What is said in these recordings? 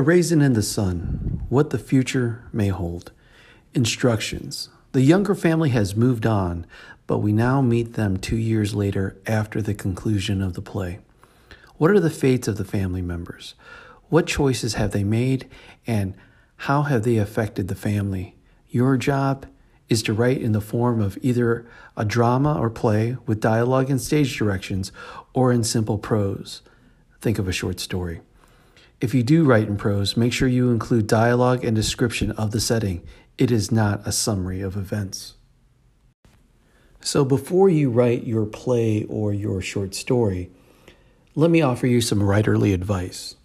A Raisin in the Sun What the Future May Hold. Instructions The Younger family has moved on, but we now meet them two years later after the conclusion of the play. What are the fates of the family members? What choices have they made, and how have they affected the family? Your job is to write in the form of either a drama or play with dialogue and stage directions, or in simple prose. Think of a short story. If you do write in prose, make sure you include dialogue and description of the setting. It is not a summary of events. So, before you write your play or your short story, let me offer you some writerly advice.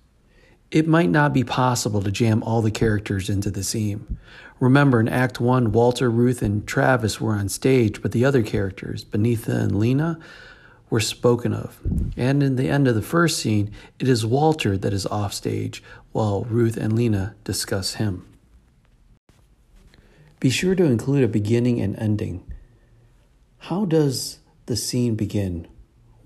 It might not be possible to jam all the characters into the scene. Remember, in Act 1, Walter, Ruth, and Travis were on stage, but the other characters, Beneatha and Lena, were spoken of. And in the end of the first scene, it is Walter that is off stage while Ruth and Lena discuss him. Be sure to include a beginning and ending. How does the scene begin?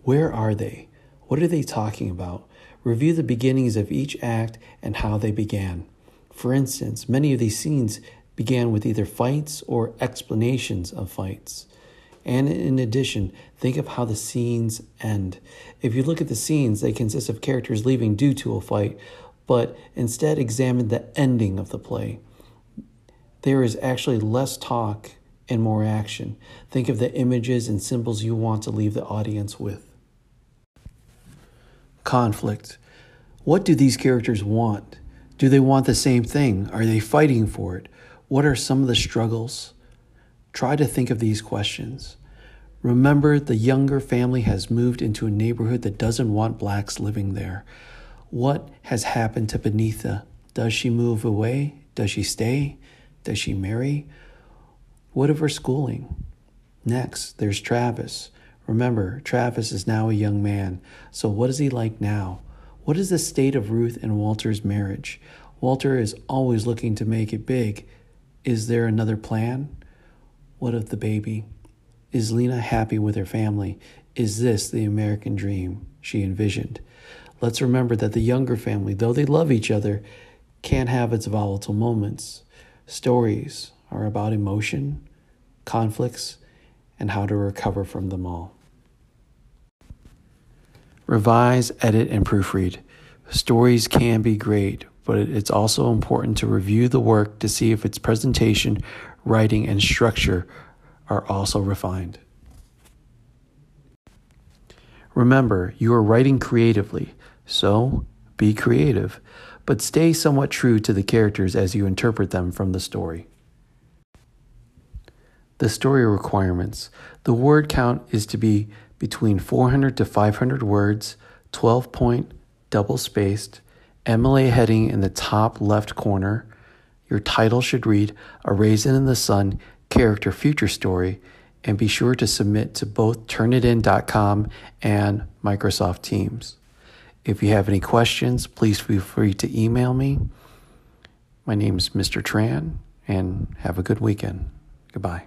Where are they? What are they talking about? Review the beginnings of each act and how they began. For instance, many of these scenes began with either fights or explanations of fights. And in addition, think of how the scenes end. If you look at the scenes, they consist of characters leaving due to a fight, but instead examine the ending of the play. There is actually less talk and more action. Think of the images and symbols you want to leave the audience with. Conflict. What do these characters want? Do they want the same thing? Are they fighting for it? What are some of the struggles? Try to think of these questions. Remember, the Younger family has moved into a neighborhood that doesn't want blacks living there. What has happened to Beneatha? Does she move away? Does she stay? Does she marry? What of her schooling? Next, there's Travis. Remember, Travis is now a young man. So, what is he like now? What is the state of Ruth and Walter's marriage? Walter is always looking to make it big. Is there another plan? What of the baby? Is Lena happy with her family? Is this the American dream she envisioned? Let's remember that the Younger family, though they love each other, can have its volatile moments. Stories are about emotion, conflicts, and how to recover from them all. Revise, edit, and proofread. Stories can be great, but it's also important to review the work to see if its presentation, writing, and structure are also refined. Remember, you are writing creatively, so be creative, but stay somewhat true to the characters as you interpret them from the story. The story requirements. The word count is to be between 400 to 500 words, 12 point, double spaced, MLA heading in the top left corner. Your title should read A Raisin in the Sun character future story and be sure to submit to both turnitin.com and Microsoft Teams. If you have any questions, please feel free to email me. My name is Mr. Tran, and have a good weekend. Goodbye.